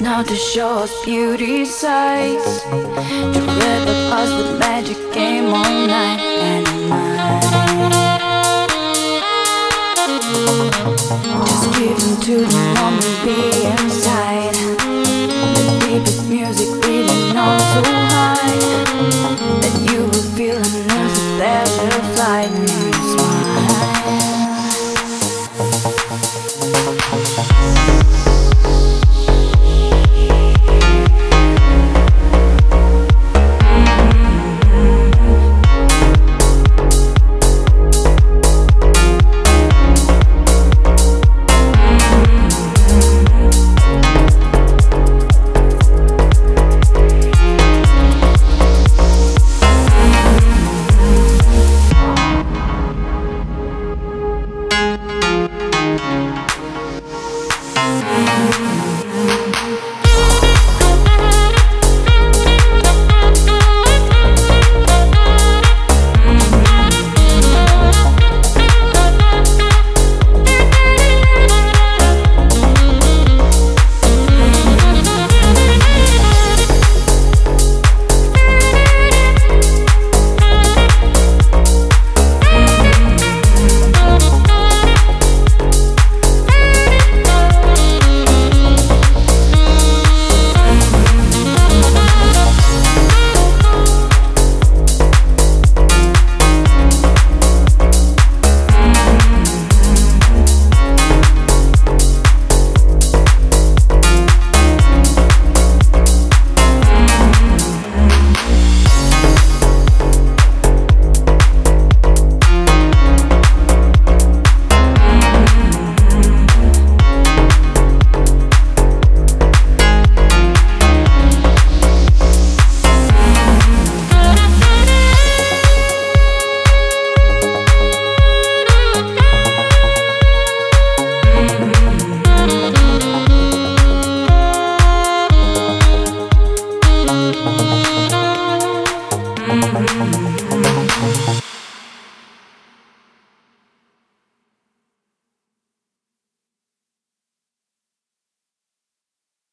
Now to show us beauty sights. To rip us with magic game all night and night. Just give into the.